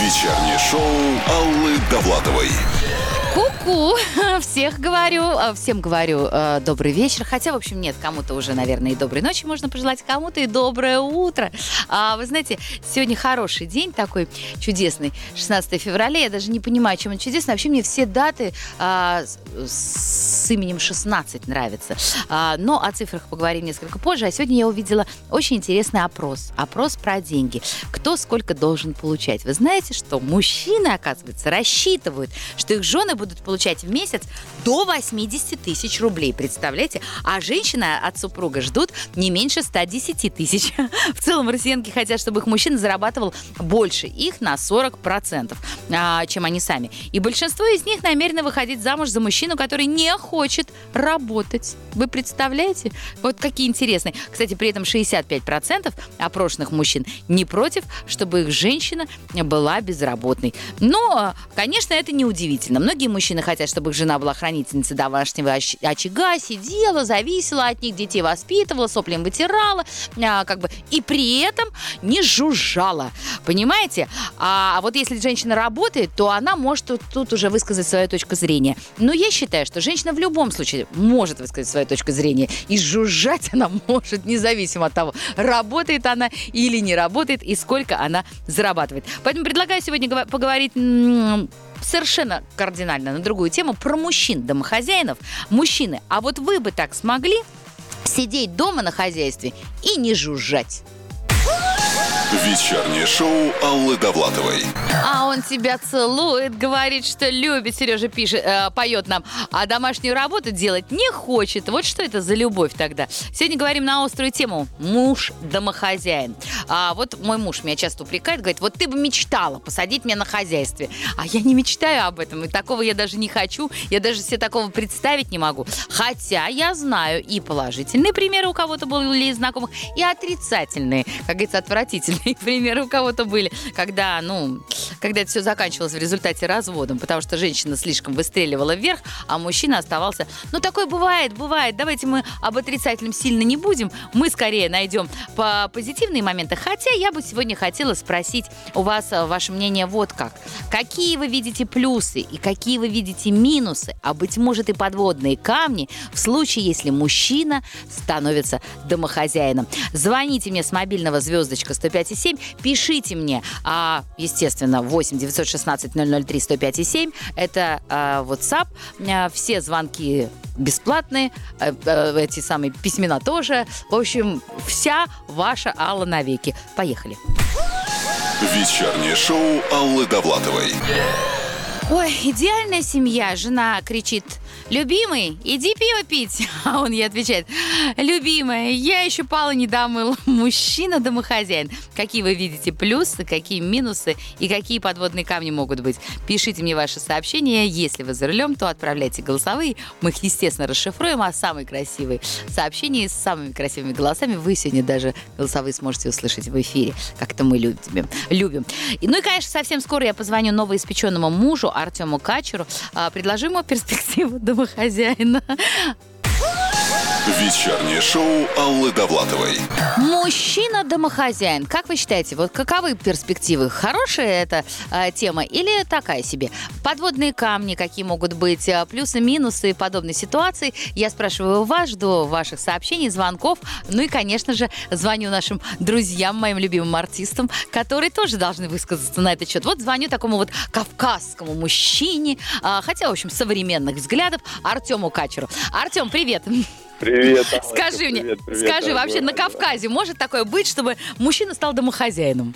Вечернее шоу Аллы Довлатовой. Ку-ку, всех говорю, э, всем говорю э, добрый вечер. Хотя, в общем, нет, кому-то уже, наверное, и доброй ночи можно пожелать, кому-то и доброе утро. А, вы знаете, сегодня хороший день такой чудесный, 16 февраля. Я даже не понимаю, чем он чудесный. Вообще мне все даты а, с именем 16 нравятся. А, но о цифрах поговорим несколько позже. А сегодня я увидела очень интересный опрос. Опрос про деньги. Кто сколько должен получать. Вы знаете, что мужчины, оказывается, рассчитывают, что их жены будут получать в месяц до 80 тысяч рублей, представляете? А женщины от супруга ждут не меньше 110 тысяч. В целом россиянки хотят, чтобы их мужчина зарабатывал больше их на 40%, а, чем они сами. И большинство из них намерены выходить замуж за мужчину, который не хочет работать. Вы представляете? Вот какие интересные. Кстати, при этом 65% опрошенных мужчин не против, чтобы их женщина была безработной. Но, конечно, это неудивительно. Многие мужчины хотят, чтобы их жена была хранительницей домашнего оч- очага, сидела, зависела от них, детей воспитывала, соплем вытирала, а, как бы, и при этом не жужжала. Понимаете? А, а вот если женщина работает, то она может тут, тут уже высказать свою точку зрения. Но я считаю, что женщина в любом случае может высказать свою точку зрения. И жужжать она может, независимо от того, работает она или не работает, и сколько она зарабатывает. Поэтому предлагаю сегодня поговорить совершенно кардинально на другую тему про мужчин-домохозяинов. Мужчины, а вот вы бы так смогли сидеть дома на хозяйстве и не жужжать? Вечернее шоу Аллы Довлатовой. А он тебя целует, говорит, что любит, Сережа пишет, э, поет нам, а домашнюю работу делать не хочет. Вот что это за любовь тогда? Сегодня говорим на острую тему. Муж домохозяин. А вот мой муж меня часто упрекает, говорит, вот ты бы мечтала посадить меня на хозяйстве. А я не мечтаю об этом, и такого я даже не хочу, я даже себе такого представить не могу. Хотя я знаю и положительные примеры у кого-то были знакомых, и отрицательные, как говорится, отвратительные примеры у кого-то были, когда, ну, когда это все заканчивалось в результате разводом, потому что женщина слишком выстреливала вверх, а мужчина оставался... Ну, такое бывает, бывает. Давайте мы об отрицательном сильно не будем. Мы скорее найдем по позитивные моменты. Хотя я бы сегодня хотела спросить у вас э, ваше мнение вот как. Какие вы видите плюсы и какие вы видите минусы, а быть может и подводные камни в случае, если мужчина становится домохозяином. Звоните мне с мобильного звездочка 105,7, пишите мне, а, естественно, 8 916 003 105,7, это а, WhatsApp, А, все звонки бесплатные, э, эти самые письмена тоже. В общем, вся ваша Алла навеки. Поехали. Вечернее шоу Аллы Довлатовой. Ой, идеальная семья. Жена кричит, любимый, иди пиво пить. А он ей отвечает, любимая, я еще пала не домыл. Мужчина домохозяин. Какие вы видите плюсы, какие минусы и какие подводные камни могут быть? Пишите мне ваши сообщения. Если вы за рулем, то отправляйте голосовые. Мы их, естественно, расшифруем. А самые красивые сообщения с самыми красивыми голосами вы сегодня даже голосовые сможете услышать в эфире. Как-то мы любим. любим. Ну и, конечно, совсем скоро я позвоню новоиспеченному мужу Артему Качеру. а, Предложу ему перспективу домохозяина. Вечернее шоу Аллы Довлатовой. Мужчина-домохозяин. Как вы считаете, вот каковы перспективы? Хорошая эта э, тема или такая себе? Подводные камни какие могут быть? э, Плюсы, минусы подобной ситуации? Я спрашиваю вас, жду ваших сообщений, звонков. Ну и, конечно же, звоню нашим друзьям, моим любимым артистам, которые тоже должны высказаться на этот счет. Вот звоню такому вот кавказскому мужчине, а, хотя, в общем, современных взглядов, Артему Качеру. Артем, привет! Привет. Алла. Скажи мне, Привет, привет, скажи, дорогой. вообще на Кавказе может такое быть, чтобы мужчина стал домохозяином?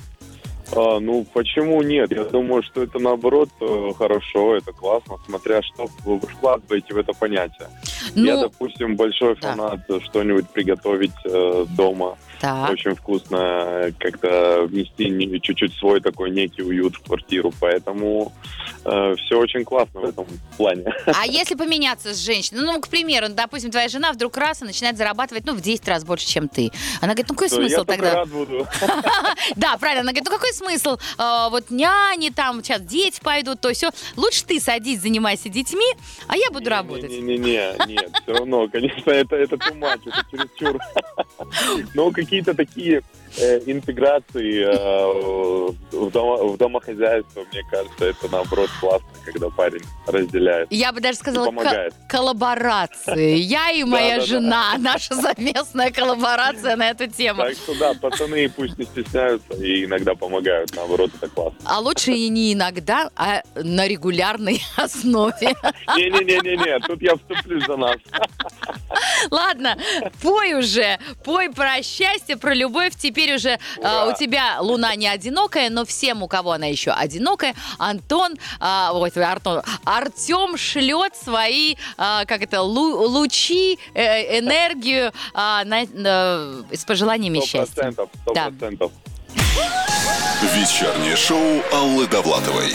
А, ну, почему нет? Я думаю, что это наоборот э, хорошо, это классно, смотря что вы вкладываете в это понятие. Я, Ну, допустим, большой да. фанат э, что-нибудь приготовить э, дома, так. очень вкусно, как-то внести не- чуть-чуть свой такой некий уют в квартиру, поэтому все очень классно в этом плане. А если поменяться с женщиной, ну, к примеру, допустим, твоя жена вдруг раз и начинает зарабатывать, ну, в 10 раз больше, чем ты. Она говорит, ну, какой То смысл я тогда? рад буду. Да, правильно. Она говорит, ну, какой смысл? А, Вот няни там, сейчас дети пойдут, то все. Лучше ты садись, занимайся детьми, а я буду работать. Не-не-не, нет, все равно, конечно, это, much, это чересчур. Но какие-то такие э, интеграции э, в, дома- в домохозяйство, мне кажется, это наоборот классно, когда парень разделяет. Я бы даже сказала, помогает. коллаборации. Я и моя Да-да-да. жена. Наша совместная коллаборация на эту тему. Так что да, пацаны пусть не стесняются и иногда помогают, наоборот, это классно. А лучше и не иногда, а на регулярной основе. Не-не-не-не-не, тут я вступлюсь за нас. Ладно, пой уже. Пой про счастье, про любовь. Теперь уже а, у тебя луна не одинокая, но всем, у кого она еще одинокая, Антон, а, ой, Артон, Артем шлет свои, а, как это, лу- лучи, э, энергию а, на- на- с пожеланиями Сто счастья. процентов, сто Да. Вечернее шоу Аллы Довлатовой.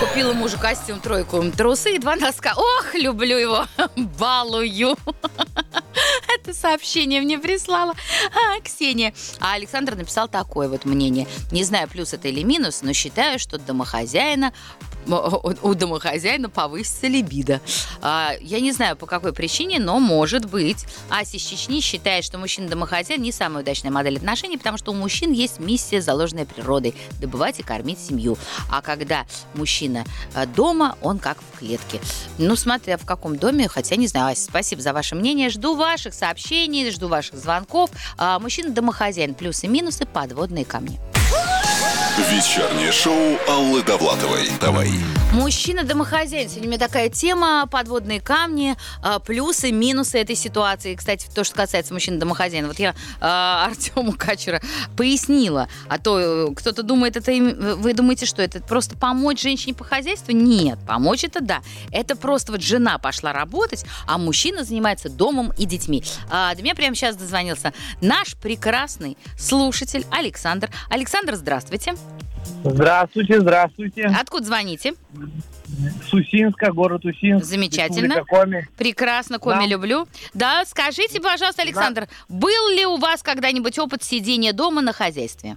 Купила мужу костюм, тройку, трусы и два носка. Ох, люблю его, балую. Это сообщение мне прислала а, Ксения. А Александр написал такое вот мнение. Не знаю, плюс это или минус, но считаю, что домохозяина у домохозяина повысится либидо. А, я не знаю, по какой причине, но может быть. Ася из Чечни считает, что мужчина-домохозяин не самая удачная модель отношений, потому что у мужчин есть миссия, заложенная природой – добывать и кормить семью. А когда мужчина э, дома, он как в клетке. Ну, смотря в каком доме, хотя не знаю. Ася, спасибо за ваше мнение. Жду ваших сообщений, жду ваших звонков. А, мужчина-домохозяин. Плюсы-минусы, подводные камни. Вечернее шоу Аллы Довлатовой. Давай. Мужчина-домохозяин. Сегодня у меня такая тема, подводные камни, а, плюсы, минусы этой ситуации. Кстати, то, что касается мужчины-домохозяина. Вот я а, Артему Качера пояснила. А то э, кто-то думает, это им- вы думаете, что это просто помочь женщине по хозяйству? Нет, помочь это да. Это просто вот жена пошла работать, а мужчина занимается домом и детьми. А, до меня прямо сейчас дозвонился наш прекрасный слушатель Александр. Александр, здравствуйте. Здравствуйте, здравствуйте. Откуда звоните? С Усинска, город Усинск. Замечательно. Коми. Прекрасно, Коми Да. люблю. Да, скажите, пожалуйста, Александр, был ли у вас когда-нибудь опыт сидения дома на хозяйстве?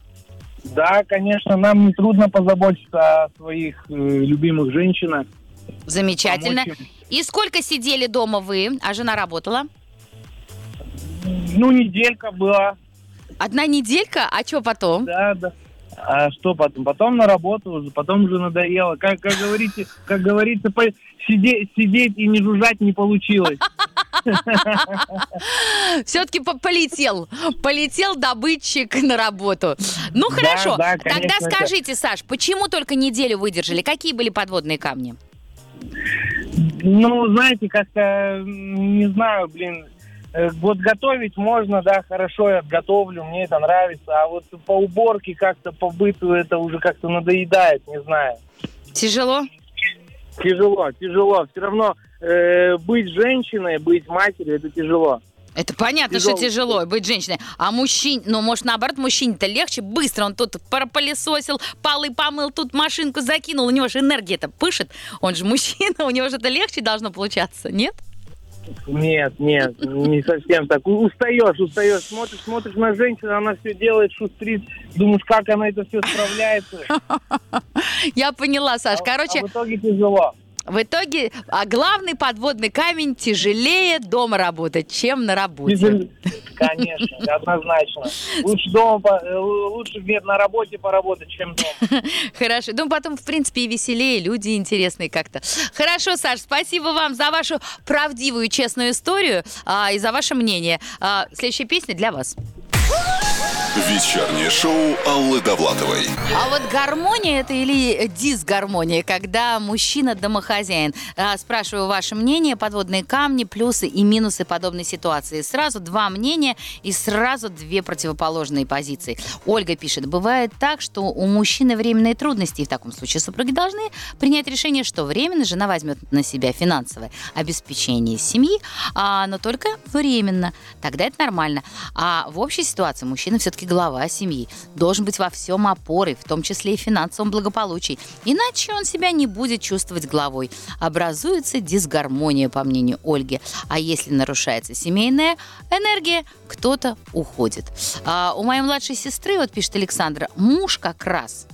Да, конечно, нам не трудно позаботиться о своих э, любимых женщинах. Замечательно. И сколько сидели дома вы, а жена работала? Ну, неделька была, Одна неделька, а что потом? да, да. А что потом? Потом на работу уже, потом уже надоело. Как, как, говорите, как говорится, по- сидеть, сидеть и не жужжать не получилось. Все-таки полетел. Полетел добытчик на работу. Ну, хорошо. да, Тогда конечно, скажите, Саш, почему только неделю выдержали? Какие были подводные камни? Ну, знаете, как-то, не знаю, блин, вот готовить можно, да, хорошо, я готовлю, мне это нравится, а вот по уборке как-то, по быту это уже как-то надоедает, не знаю. Тяжело? Тяжело, тяжело. Все равно э, быть женщиной, быть матерью, это тяжело. Это понятно, Тяжело. что тяжело быть женщиной. А мужчин, ну, может, наоборот, мужчине-то легче, быстро он тут пропылесосил, полы помыл, тут машинку закинул, у него же энергия-то пышет. Он же мужчина, у него же это легче должно получаться, нет? Нет, нет, не совсем так. Устаешь, устаешь, смотришь, смотришь на женщину, она все делает, шустрит, думаешь, как она это все справляется. Я поняла, Саш. А- Короче, а в итоге тяжело. В итоге а главный подводный камень тяжелее дома работать, чем на работе. Конечно, однозначно. Лучше дома, э, лучше где-то на работе поработать, чем дома. Хорошо. Ну, потом, в принципе, и веселее, люди интересные как-то. Хорошо, Саш, спасибо вам за вашу правдивую, честную историю а, и за ваше мнение. А, следующая песня для вас. Вечернее шоу Аллы Довлатовой. А вот гармония это или дисгармония, когда мужчина домохозяин? А, спрашиваю ваше мнение, подводные камни, плюсы и минусы подобной ситуации. Сразу два мнения и сразу две противоположные позиции. Ольга пишет, бывает так, что у мужчины временные трудности, и в таком случае супруги должны принять решение, что временно жена возьмет на себя финансовое обеспечение семьи, а, но только временно. Тогда это нормально. А в общей ситуации ситуации мужчина все-таки глава семьи, должен быть во всем опорой, в том числе и финансовом благополучии. Иначе он себя не будет чувствовать главой. Образуется дисгармония, по мнению Ольги. А если нарушается семейная энергия, кто-то уходит. А у моей младшей сестры, вот пишет Александра, муж как раз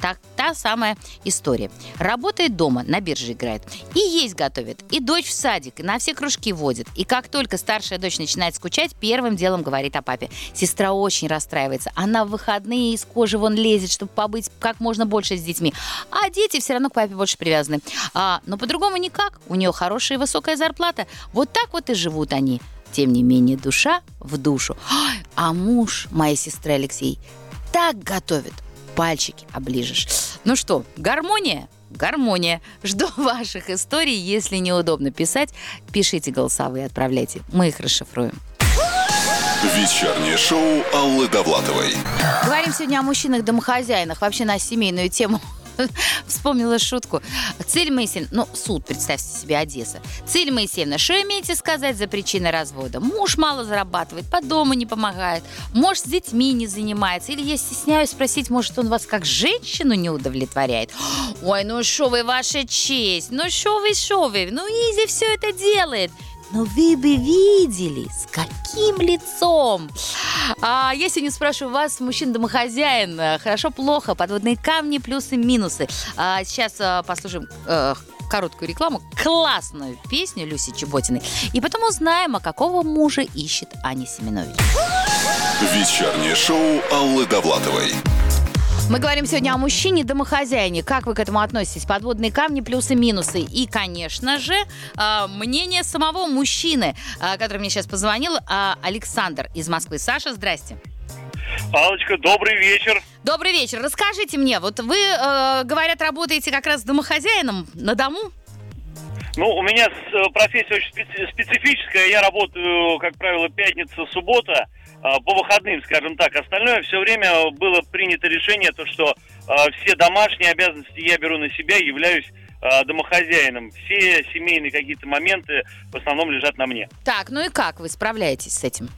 так, та самая история. Работает дома, на бирже играет. И есть готовит. И дочь в садик, и на все кружки водит. И как только старшая дочь начинает скучать, первым делом говорит о папе. Сестра очень расстраивается. Она в выходные из кожи вон лезет, чтобы побыть как можно больше с детьми. А дети все равно к папе больше привязаны. А, но по-другому никак. У нее хорошая и высокая зарплата. Вот так вот и живут они. Тем не менее, душа в душу. А муж моей сестры Алексей так готовит пальчики оближешь. Ну что, гармония? Гармония. Жду ваших историй. Если неудобно писать, пишите голосовые, отправляйте. Мы их расшифруем. Вечернее шоу Аллы Довлатовой. Говорим сегодня о мужчинах-домохозяинах. Вообще на семейную тему Вспомнила шутку. Цель Моисеевна, ну, суд, представьте себе, Одесса. Цель Моисеевна, что имеете сказать за причины развода? Муж мало зарабатывает, по дому не помогает, муж с детьми не занимается. Или я стесняюсь спросить, может, он вас как женщину не удовлетворяет? Ой, ну что вы, ваша честь, ну что вы, что вы, ну Изи все это делает. Но вы бы видели, с каким лицом. А я сегодня спрашиваю вас, мужчина-домохозяин, э, хорошо, плохо, подводные камни, плюсы, минусы. А сейчас а, послушаем а, короткую рекламу, классную песню Люси Чеботиной. И потом узнаем, а какого мужа ищет Аня Семенович. Вечернее шоу Аллы Довлатовой. Мы говорим сегодня о мужчине-домохозяине. Как вы к этому относитесь? Подводные камни, плюсы, минусы. И, конечно же, а, мнение самого мужчины, а, который мне сейчас позвонил, а, Александр из Москвы. Саша, здрасте. Аллочка, добрый вечер. Добрый вечер. Расскажите мне, вот вы, э, говорят, работаете как раз домохозяином на дому? Ну, у меня э, профессия очень специфическая. Я работаю, как правило, пятница, суббота. А, по выходным, скажем так. Остальное все время было принято решение, то, что а, все домашние обязанности я беру на себя, являюсь а, домохозяином. Все семейные какие-то моменты в основном лежат на мне. Так, ну и как вы справляетесь с этим?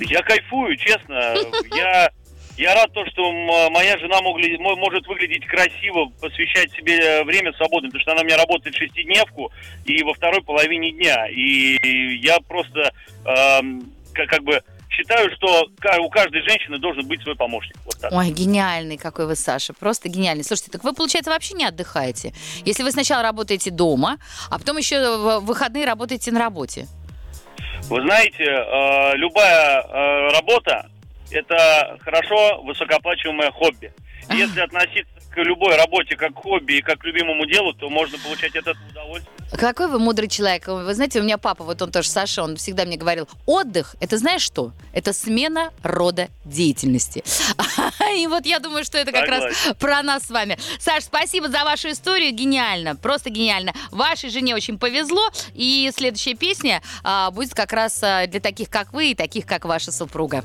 Я кайфую, честно. Я я рад то, что моя жена может выглядеть красиво, посвящать себе время свободное, потому что она у меня работает шестидневку и во второй половине дня. И я просто э, как, как бы считаю, что у каждой женщины должен быть свой помощник. Вот так. Ой, гениальный какой вы, Саша. Просто гениальный. Слушайте, так вы, получается, вообще не отдыхаете. Если вы сначала работаете дома, а потом еще в выходные работаете на работе. Вы знаете, э, любая э, работа – это хорошо высокооплачиваемое хобби. Если относиться любой работе как хобби и как к любимому делу, то можно получать от этого удовольствие. Какой вы мудрый человек. Вы знаете, у меня папа, вот он тоже Саша, он всегда мне говорил, отдых, это знаешь что? Это смена рода деятельности. И вот я думаю, что это как раз про нас с вами. Саш, спасибо за вашу историю, гениально, просто гениально. Вашей жене очень повезло, и следующая песня а, будет как раз а, для таких, как вы, и таких, как ваша супруга.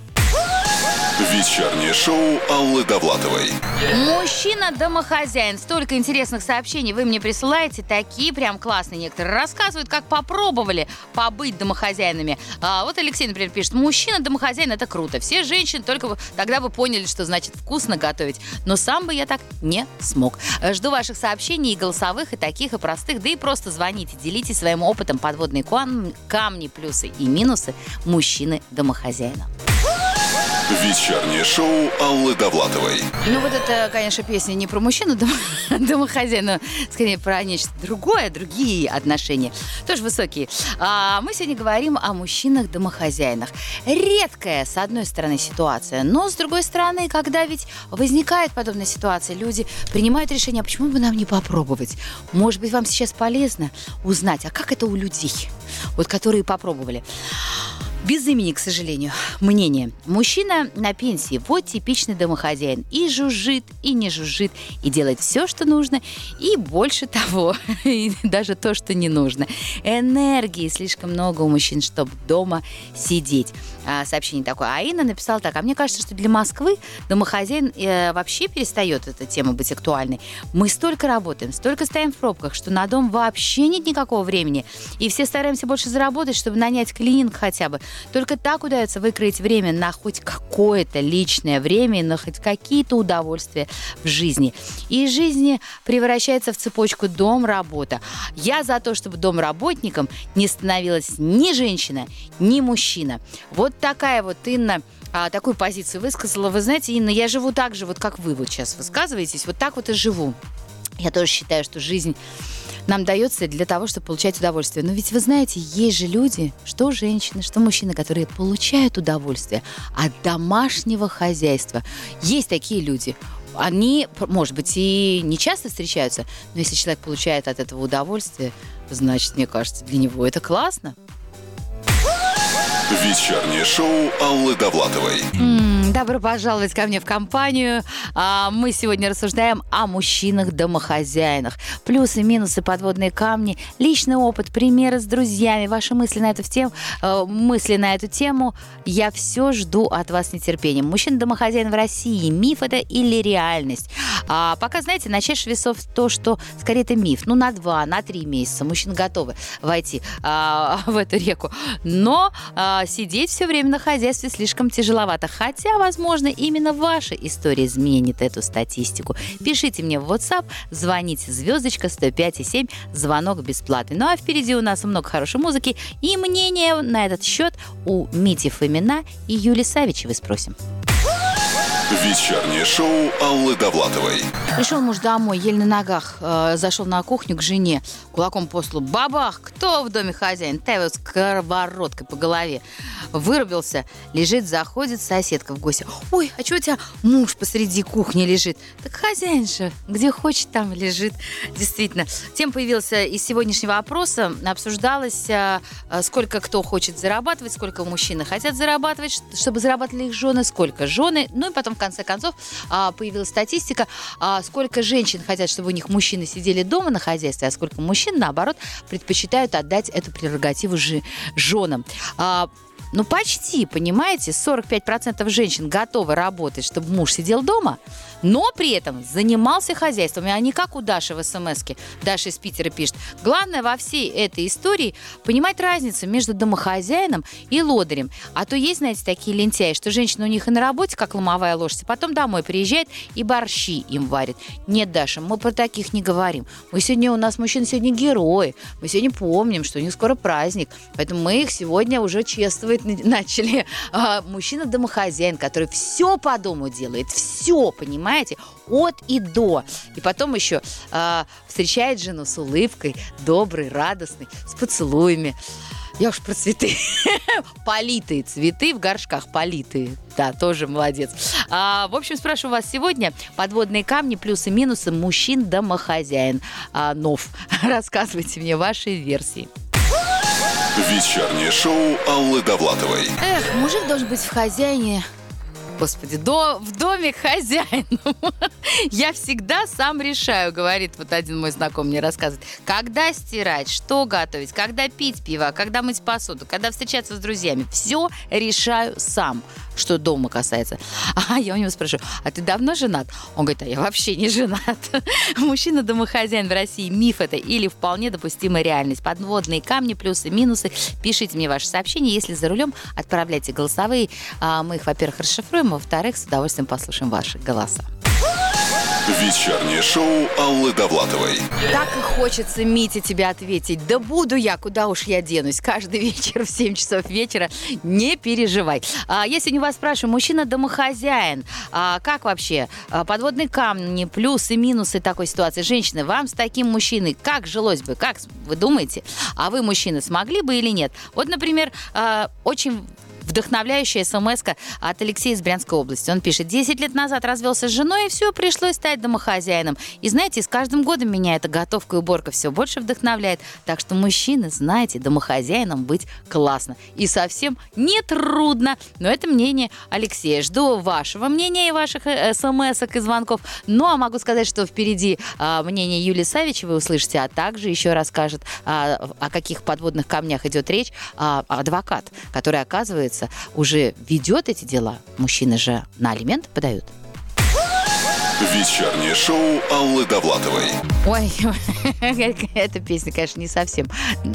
Вечернее шоу Аллы Довлатовой. Мужчина-домохозяин. Столько интересных сообщений вы мне присылаете. Такие прям классные некоторые. Рассказывают, как попробовали побыть домохозяинами. А, вот Алексей, например, пишет. Мужчина-домохозяин – это круто. Все женщины только тогда бы поняли, что значит вкусно готовить. Но сам бы я так не смог. Жду ваших сообщений и голосовых, и таких, и простых. Да и просто звоните, делитесь своим опытом подводные камни, плюсы и минусы мужчины-домохозяина. Вечернее шоу Аллы Довлатовой. Ну вот это, конечно, песня не про мужчину дом, домохозяина, скорее про нечто другое, другие отношения, тоже высокие. А мы сегодня говорим о мужчинах-домохозяинах. Редкая, с одной стороны, ситуация, но с другой стороны, когда ведь возникает подобная ситуация, люди принимают решение, а почему бы нам не попробовать? Может быть, вам сейчас полезно узнать, а как это у людей, вот которые попробовали. Без имени, к сожалению. Мнение. Мужчина на пенсии. Вот типичный домохозяин. И жужжит, и не жужжит. И делает все, что нужно. И больше того. И даже то, что не нужно. Энергии слишком много у мужчин, чтобы дома сидеть. А, сообщение такое. А написала так. А мне кажется, что для Москвы домохозяин э, вообще перестает эта тема быть актуальной. Мы столько работаем, столько стоим в пробках, что на дом вообще нет никакого времени. И все стараемся больше заработать, чтобы нанять клининг хотя бы Только так удается выкроить время на хоть какое-то личное время, на хоть какие-то удовольствия в жизни. И жизни превращается в цепочку дом-работа. Я за то, чтобы домработником не становилась ни женщина, ни мужчина. Вот такая вот Инна а, такую позицию высказала. Вы знаете, Инна, я живу так же, вот как вы вот сейчас высказываетесь, вот так вот и живу. Я тоже считаю, что жизнь нам дается для того, чтобы получать удовольствие. Но ведь вы знаете, есть же люди, что женщины, что мужчины, которые получают удовольствие от домашнего хозяйства. Есть такие люди. Они, может быть, и не часто встречаются, но если человек получает от этого удовольствие, значит, мне кажется, для него это классно. Вечернее шоу Аллы Довлатовой. М, Добро пожаловать ко мне в компанию. А, Мы сегодня рассуждаем о мужчинах-домохозяинах. Плюсы, минусы, подводные камни, личный опыт, примеры с друзьями, ваши мысли на эту тему, э, мысли на эту тему. Я все жду от вас нетерпением. Мужчина-домохозяин в России, миф это или реальность? А пока, знаете, на чаше весов то, что скорее это миф. Ну, на два, на три месяца мужчины готовы войти а, в эту реку. Но а, сидеть все время на хозяйстве слишком тяжеловато. Хотя, возможно, именно ваша история изменит эту статистику. Пишите мне в WhatsApp, звоните звездочка 105,7, звонок бесплатный. Ну а впереди у нас много хорошей музыки и мнение на этот счет у Мити Фомина и Юли Савичевой спросим. Вечернее шоу Аллы Довлатовой. Пришел муж домой, еле на ногах, э, зашел на кухню к жене, кулаком по столу. Бабах! Кто в доме хозяин? Та его сковородкой по голове. Вырубился, лежит, заходит соседка в гости. Ой, а что у тебя муж посреди кухни лежит? Так хозяин же, где хочет, там лежит. Действительно. Тем появился из сегодняшнего опроса, обсуждалось, э, э, сколько кто хочет зарабатывать, сколько мужчины хотят зарабатывать, чтобы зарабатывали их жены, сколько жены. Ну и потом, конце концов, а, появилась статистика, а, сколько женщин хотят, чтобы у них мужчины сидели дома на хозяйстве, а сколько мужчин, наоборот, предпочитают отдать эту прерогативу женам. Ну, почти, понимаете, 45% женщин готовы работать, чтобы муж сидел дома, но при этом занимался хозяйством. А не как у Даши в смс -ке. Даша из Питера пишет. Главное во всей этой истории понимать разницу между домохозяином и лодырем. А то есть, знаете, такие лентяи, что женщина у них и на работе, как ломовая лошадь, а потом домой приезжает и борщи им варит. Нет, Даша, мы про таких не говорим. Мы сегодня, у нас мужчины сегодня герои. Мы сегодня помним, что у них скоро праздник. Поэтому мы их сегодня уже чествовать н- начали. А, Мужчина-домохозяин, который все по дому делает, все, понимаете, от и до. И потом еще а, встречает жену с улыбкой, добрый, радостный, с поцелуями. Я уж про цветы. Политые цветы в горшках, политые. Да, тоже молодец. А, в общем, спрашиваю вас сегодня подводные камни, плюсы, минусы мужчин-домохозяин. А, нов. Рассказывайте мне ваши версии. Вечернее шоу Аллы Довлатовой. Эх, мужик должен быть в хозяине. Господи, до, в доме к хозяину. Я всегда сам решаю, говорит вот один мой знакомый мне рассказывает. Когда стирать, что готовить, когда пить пиво, когда мыть посуду, когда встречаться с друзьями. Все решаю сам, что дома касается. А я у него спрашиваю, а ты давно женат? Он говорит, а я вообще не женат. Мужчина-домохозяин в России, миф это или вполне допустимая реальность. Подводные камни, плюсы, минусы. Пишите мне ваши сообщения. Если за рулем, отправляйте голосовые. А Мы их, во-первых, расшифруем, а во-вторых, с удовольствием послушаем ваши голоса. Вечернее шоу Аллы Довлатовой. Так и хочется, Мите, тебе ответить. Да буду я, куда уж я денусь. Каждый вечер в 7 часов вечера. Не переживай. А, я сегодня вас спрашиваю, мужчина-домохозяин, а, как вообще? А, подводные камни, плюсы, минусы такой ситуации. Женщины, вам с таким мужчиной как жилось бы? Как вы думаете? А вы, мужчины, смогли бы или нет? Вот, например, а, очень вдохновляющая смс от Алексея из Брянской области. Он пишет, 10 лет назад развелся с женой, и все, пришлось стать домохозяином. И знаете, с каждым годом меня эта готовка и уборка все больше вдохновляет. Так что, мужчины, знаете, домохозяином быть классно. И совсем не трудно. Но это мнение Алексея. Жду вашего мнения и ваших э, смс и звонков. Ну, а могу сказать, что впереди а, мнение Юлии Савичевой услышите, а также еще расскажет, а, о каких подводных камнях идет речь а, адвокат, который, оказывается, уже ведет эти дела. Мужчины же на алименты подают. Вечернее шоу Аллы Довлатовой. Ой, эта песня, конечно, не совсем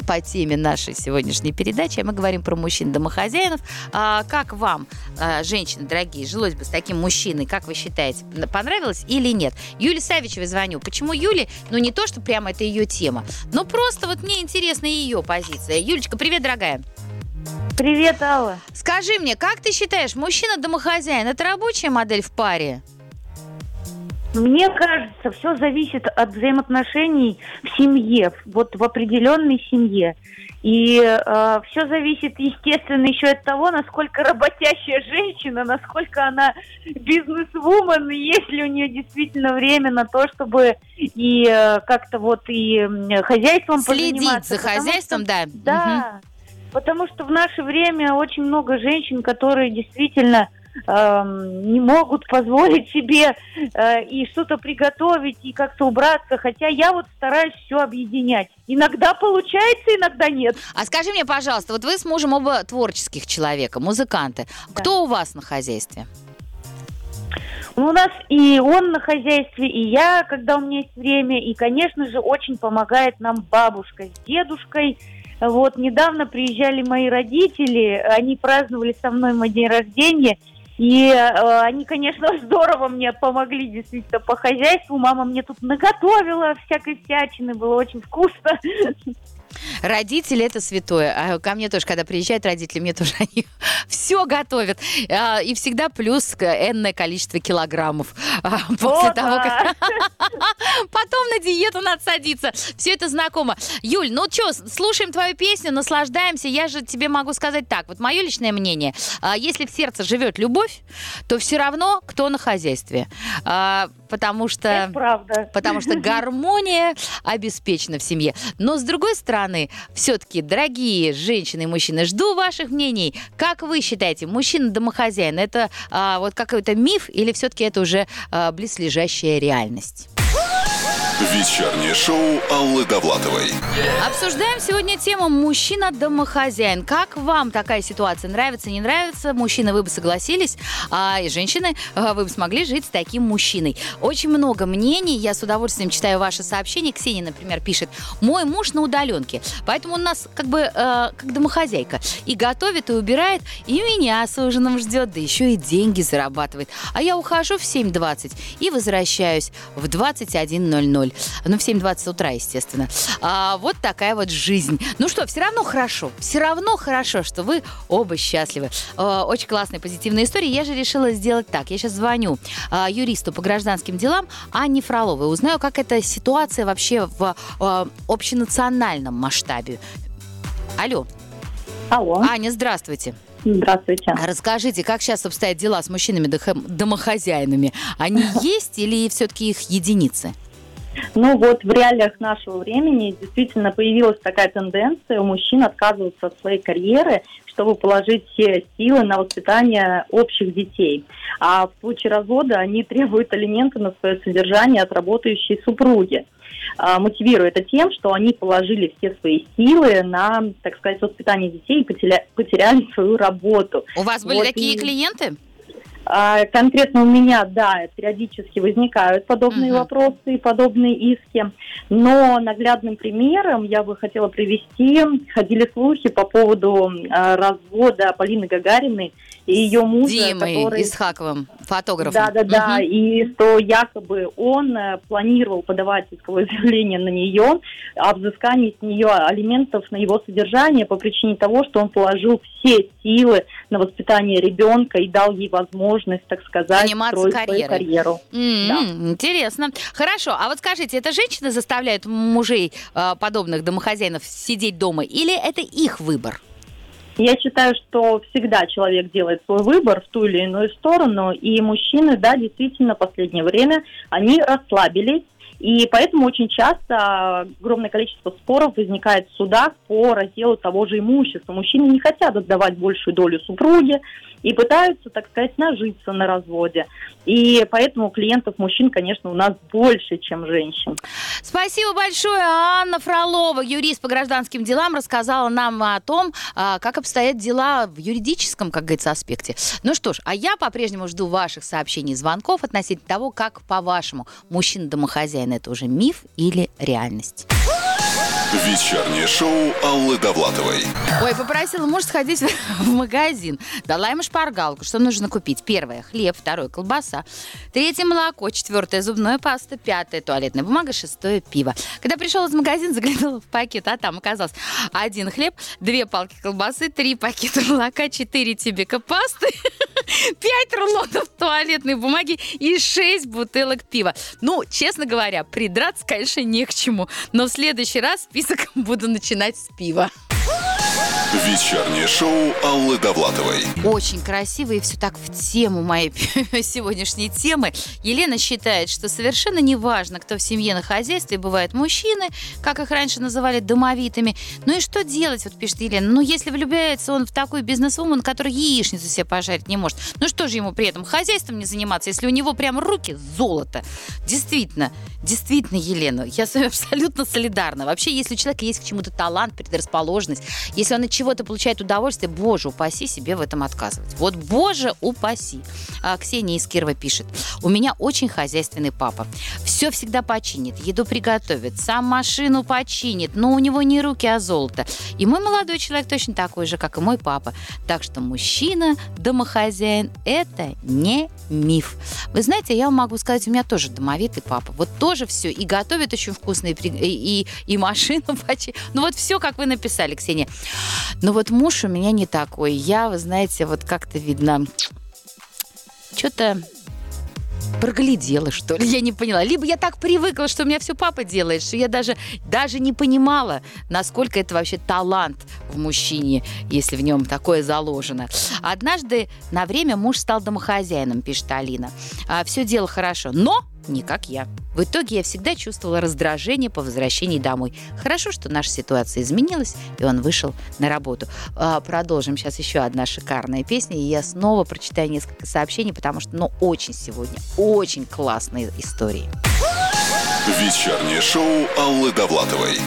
по теме нашей сегодняшней передачи. Мы говорим про мужчин-домохозяинов. А, как вам, а, женщины дорогие, жилось бы с таким мужчиной? Как вы считаете, понравилось или нет? Юле Савичевой звоню. Почему Юле? Ну, не то, что прямо это ее тема, но просто вот мне интересна ее позиция. Юлечка, привет, дорогая. Привет, Алла. Скажи мне, как ты считаешь, мужчина-домохозяин – это рабочая модель в паре? Мне кажется, все зависит от взаимоотношений в семье, вот в определенной семье. И э, все зависит, естественно, еще от того, насколько работящая женщина, насколько она бизнес-вумен, есть ли у нее действительно время на то, чтобы и э, как-то вот и хозяйством Следить за хозяйством, что, да. Да, угу. Потому что в наше время очень много женщин, которые действительно Эм, не могут позволить себе э, и что-то приготовить, и как-то убраться. Хотя я вот стараюсь все объединять. Иногда получается, иногда нет. А скажи мне, пожалуйста, вот вы с мужем оба творческих человека, музыканты. Да. Кто у вас на хозяйстве? У нас и он на хозяйстве, и я, когда у меня есть время, и, конечно же, очень помогает нам бабушка с дедушкой. Вот недавно приезжали мои родители, они праздновали со мной мой день рождения, и э, они, конечно, здорово мне помогли действительно по хозяйству. Мама мне тут наготовила всякой всячины, было очень вкусно. Родители это святое. А ко мне тоже, когда приезжают родители, мне тоже они все готовят. А, и всегда плюс энное количество килограммов. А, после О, того, да. как... Потом на диету надо садиться. Все это знакомо. Юль, ну что, слушаем твою песню, наслаждаемся. Я же тебе могу сказать так. Вот мое личное мнение. А, если в сердце живет любовь, то все равно кто на хозяйстве. Потому что... Это правда. Потому что гармония обеспечена в семье. Но с другой стороны, стороны, все-таки, дорогие женщины и мужчины, жду ваших мнений. Как вы считаете, мужчина-домохозяин это а, вот какой-то миф или все-таки это уже а, близлежащая реальность? Вечернее шоу Аллы Довлатовой. Обсуждаем сегодня тему «Мужчина-домохозяин». Как вам такая ситуация? Нравится, не нравится? Мужчины, вы бы согласились, а и женщины, а, вы бы смогли жить с таким мужчиной. Очень много мнений. Я с удовольствием читаю ваши сообщения. Ксения, например, пишет, мой муж на удаленке, поэтому он нас как бы э, как домохозяйка. И готовит, и убирает, и меня с ужином ждет, да еще и деньги зарабатывает. А я ухожу в 7.20 и возвращаюсь в 21.00 ноль. Ну, в 7.20 утра, естественно. А, вот такая вот жизнь. Ну что, все равно хорошо. Все равно хорошо, что вы оба счастливы. А, очень классная, позитивная история. Я же решила сделать так. Я сейчас звоню а, юристу по гражданским делам Анне Фроловой. Узнаю, как эта ситуация вообще в а, общенациональном масштабе. Алло. Алло. Аня, здравствуйте. Здравствуйте. Расскажите, как сейчас обстоят дела с мужчинами-домохозяинами? Они есть или все-таки их единицы? Ну вот в реалиях нашего времени действительно появилась такая тенденция у мужчин отказываться от своей карьеры, чтобы положить все силы на воспитание общих детей. А в случае развода они требуют алименты на свое содержание от работающей супруги а, мотивируя это тем, что они положили все свои силы на, так сказать, воспитание детей и потеряли свою работу. У вас были вот такие и... клиенты? А, конкретно у меня, да, периодически возникают подобные uh-huh. вопросы и подобные иски. Но наглядным примером я бы хотела привести, ходили слухи по поводу э, развода Полины Гагариной и ее мужа, Димой который... Исхаковым, фотографом. Да, да, да. Угу. И что якобы он э, планировал подавать исковое заявление на нее о взыскании с нее алиментов на его содержание по причине того, что он положил все силы на воспитание ребенка и дал ей возможность, так сказать, Заниматься строить свою карьеру. Mm-hmm, да. Интересно. Хорошо. А вот скажите, это женщины заставляют мужей э, подобных домохозяинов сидеть дома или это их выбор? Я считаю, что всегда человек делает свой выбор в ту или иную сторону, и мужчины, да, действительно, в последнее время, они расслабились, и поэтому очень часто огромное количество споров возникает в судах по разделу того же имущества. Мужчины не хотят отдавать большую долю супруге, и пытаются, так сказать, нажиться на разводе. И поэтому клиентов мужчин, конечно, у нас больше, чем женщин. Спасибо большое. Анна Фролова, юрист по гражданским делам, рассказала нам о том, а, как обстоят дела в юридическом, как говорится, аспекте. Ну что ж, а я по-прежнему жду ваших сообщений, звонков относительно того, как, по-вашему, мужчина-домохозяин – это уже миф или реальность? Вечернее шоу Аллы Довлатовой. Ой, попросила муж сходить в магазин. Дала ему шпаргалку. Что нужно купить? Первое – хлеб. Второе – колбаса. Третье – молоко. Четвертое – зубная паста. Пятое – туалетная бумага. Шестое – пиво. Когда пришел из магазина, заглянул в пакет, а там оказалось один хлеб, две палки колбасы, три пакета молока, четыре тюбика пасты, пять рулонов туалетной бумаги и шесть бутылок пива. Ну, честно говоря, придраться, конечно, не к чему. Но в следующий раз список буду начинать с пива. Вечернее шоу Аллы Довлатовой. Очень красиво и все так в тему моей сегодняшней темы. Елена считает, что совершенно не важно, кто в семье на хозяйстве. Бывают мужчины, как их раньше называли, домовитыми. Ну и что делать, вот пишет Елена. Ну, если влюбляется он в такой бизнес-вумен, который яичницу себе пожарить не может, ну что же ему при этом хозяйством не заниматься, если у него прям руки золото? Действительно, действительно, Елена, я с вами абсолютно солидарна. Вообще, если у человека есть к чему-то талант, предрасположенность, если он от чего-то получает удовольствие, боже, упаси себе в этом отказывать. Вот боже, упаси. А, Ксения из Кирова пишет. У меня очень хозяйственный папа. Все всегда починит, еду приготовит, сам машину починит, но у него не руки, а золото. И мой молодой человек точно такой же, как и мой папа. Так что мужчина, домохозяин, это не миф. Вы знаете, я вам могу сказать, у меня тоже домовитый папа. Вот тоже все. И готовит очень вкусно, и, и- и машину почти. Ну вот все, как вы написали, Ксения. Но вот муж у меня не такой. Я, вы знаете, вот как-то видно, что-то проглядела, что ли, я не поняла. Либо я так привыкла, что у меня все папа делает, что я даже, даже не понимала, насколько это вообще талант в мужчине, если в нем такое заложено. Однажды на время муж стал домохозяином, пишет Алина. все дело хорошо, но не как я. В итоге я всегда чувствовала раздражение по возвращении домой. Хорошо, что наша ситуация изменилась, и он вышел на работу. А, продолжим. Сейчас еще одна шикарная песня, и я снова прочитаю несколько сообщений, потому что, ну, очень сегодня, очень классные истории. Вечернее шоу Аллы Довлатовой.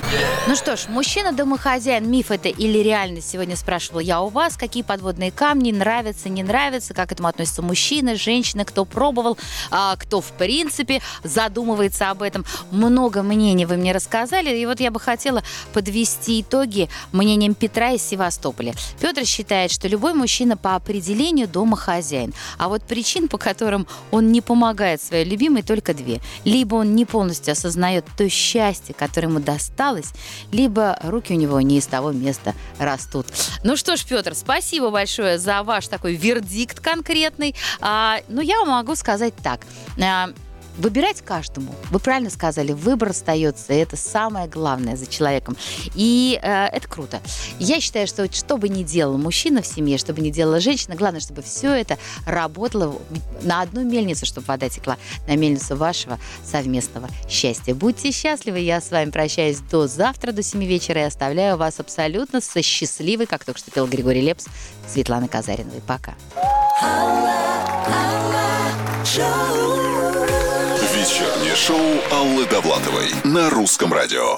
Ну что ж, мужчина-домохозяин, миф это или реальность? Сегодня спрашивала я у вас, какие подводные камни нравятся, не нравятся, как к этому относятся мужчины, женщины, кто пробовал, а, кто в принципе задумывается об этом. Много мнений вы мне рассказали, и вот я бы хотела подвести итоги мнением Петра из Севастополя. Петр считает, что любой мужчина по определению домохозяин, а вот причин, по которым он не помогает своей любимой, только две. Либо он не полностью осознает то счастье, которое ему досталось, либо руки у него не из того места растут. Ну что ж, Петр, спасибо большое за ваш такой вердикт конкретный. А, ну, я могу сказать так. Выбирать каждому. Вы правильно сказали, выбор остается. и Это самое главное за человеком. И э, это круто. Я считаю, что что бы ни делал мужчина в семье, что бы ни делала женщина, главное, чтобы все это работало на одну мельницу, чтобы вода текла, на мельницу вашего совместного счастья. Будьте счастливы. Я с вами прощаюсь до завтра, до 7 вечера и оставляю вас абсолютно со счастливой, как только что пел Григорий Лепс, Светланы Казариновой. Пока. Вечернее шоу Аллы Довлатовой на русском радио.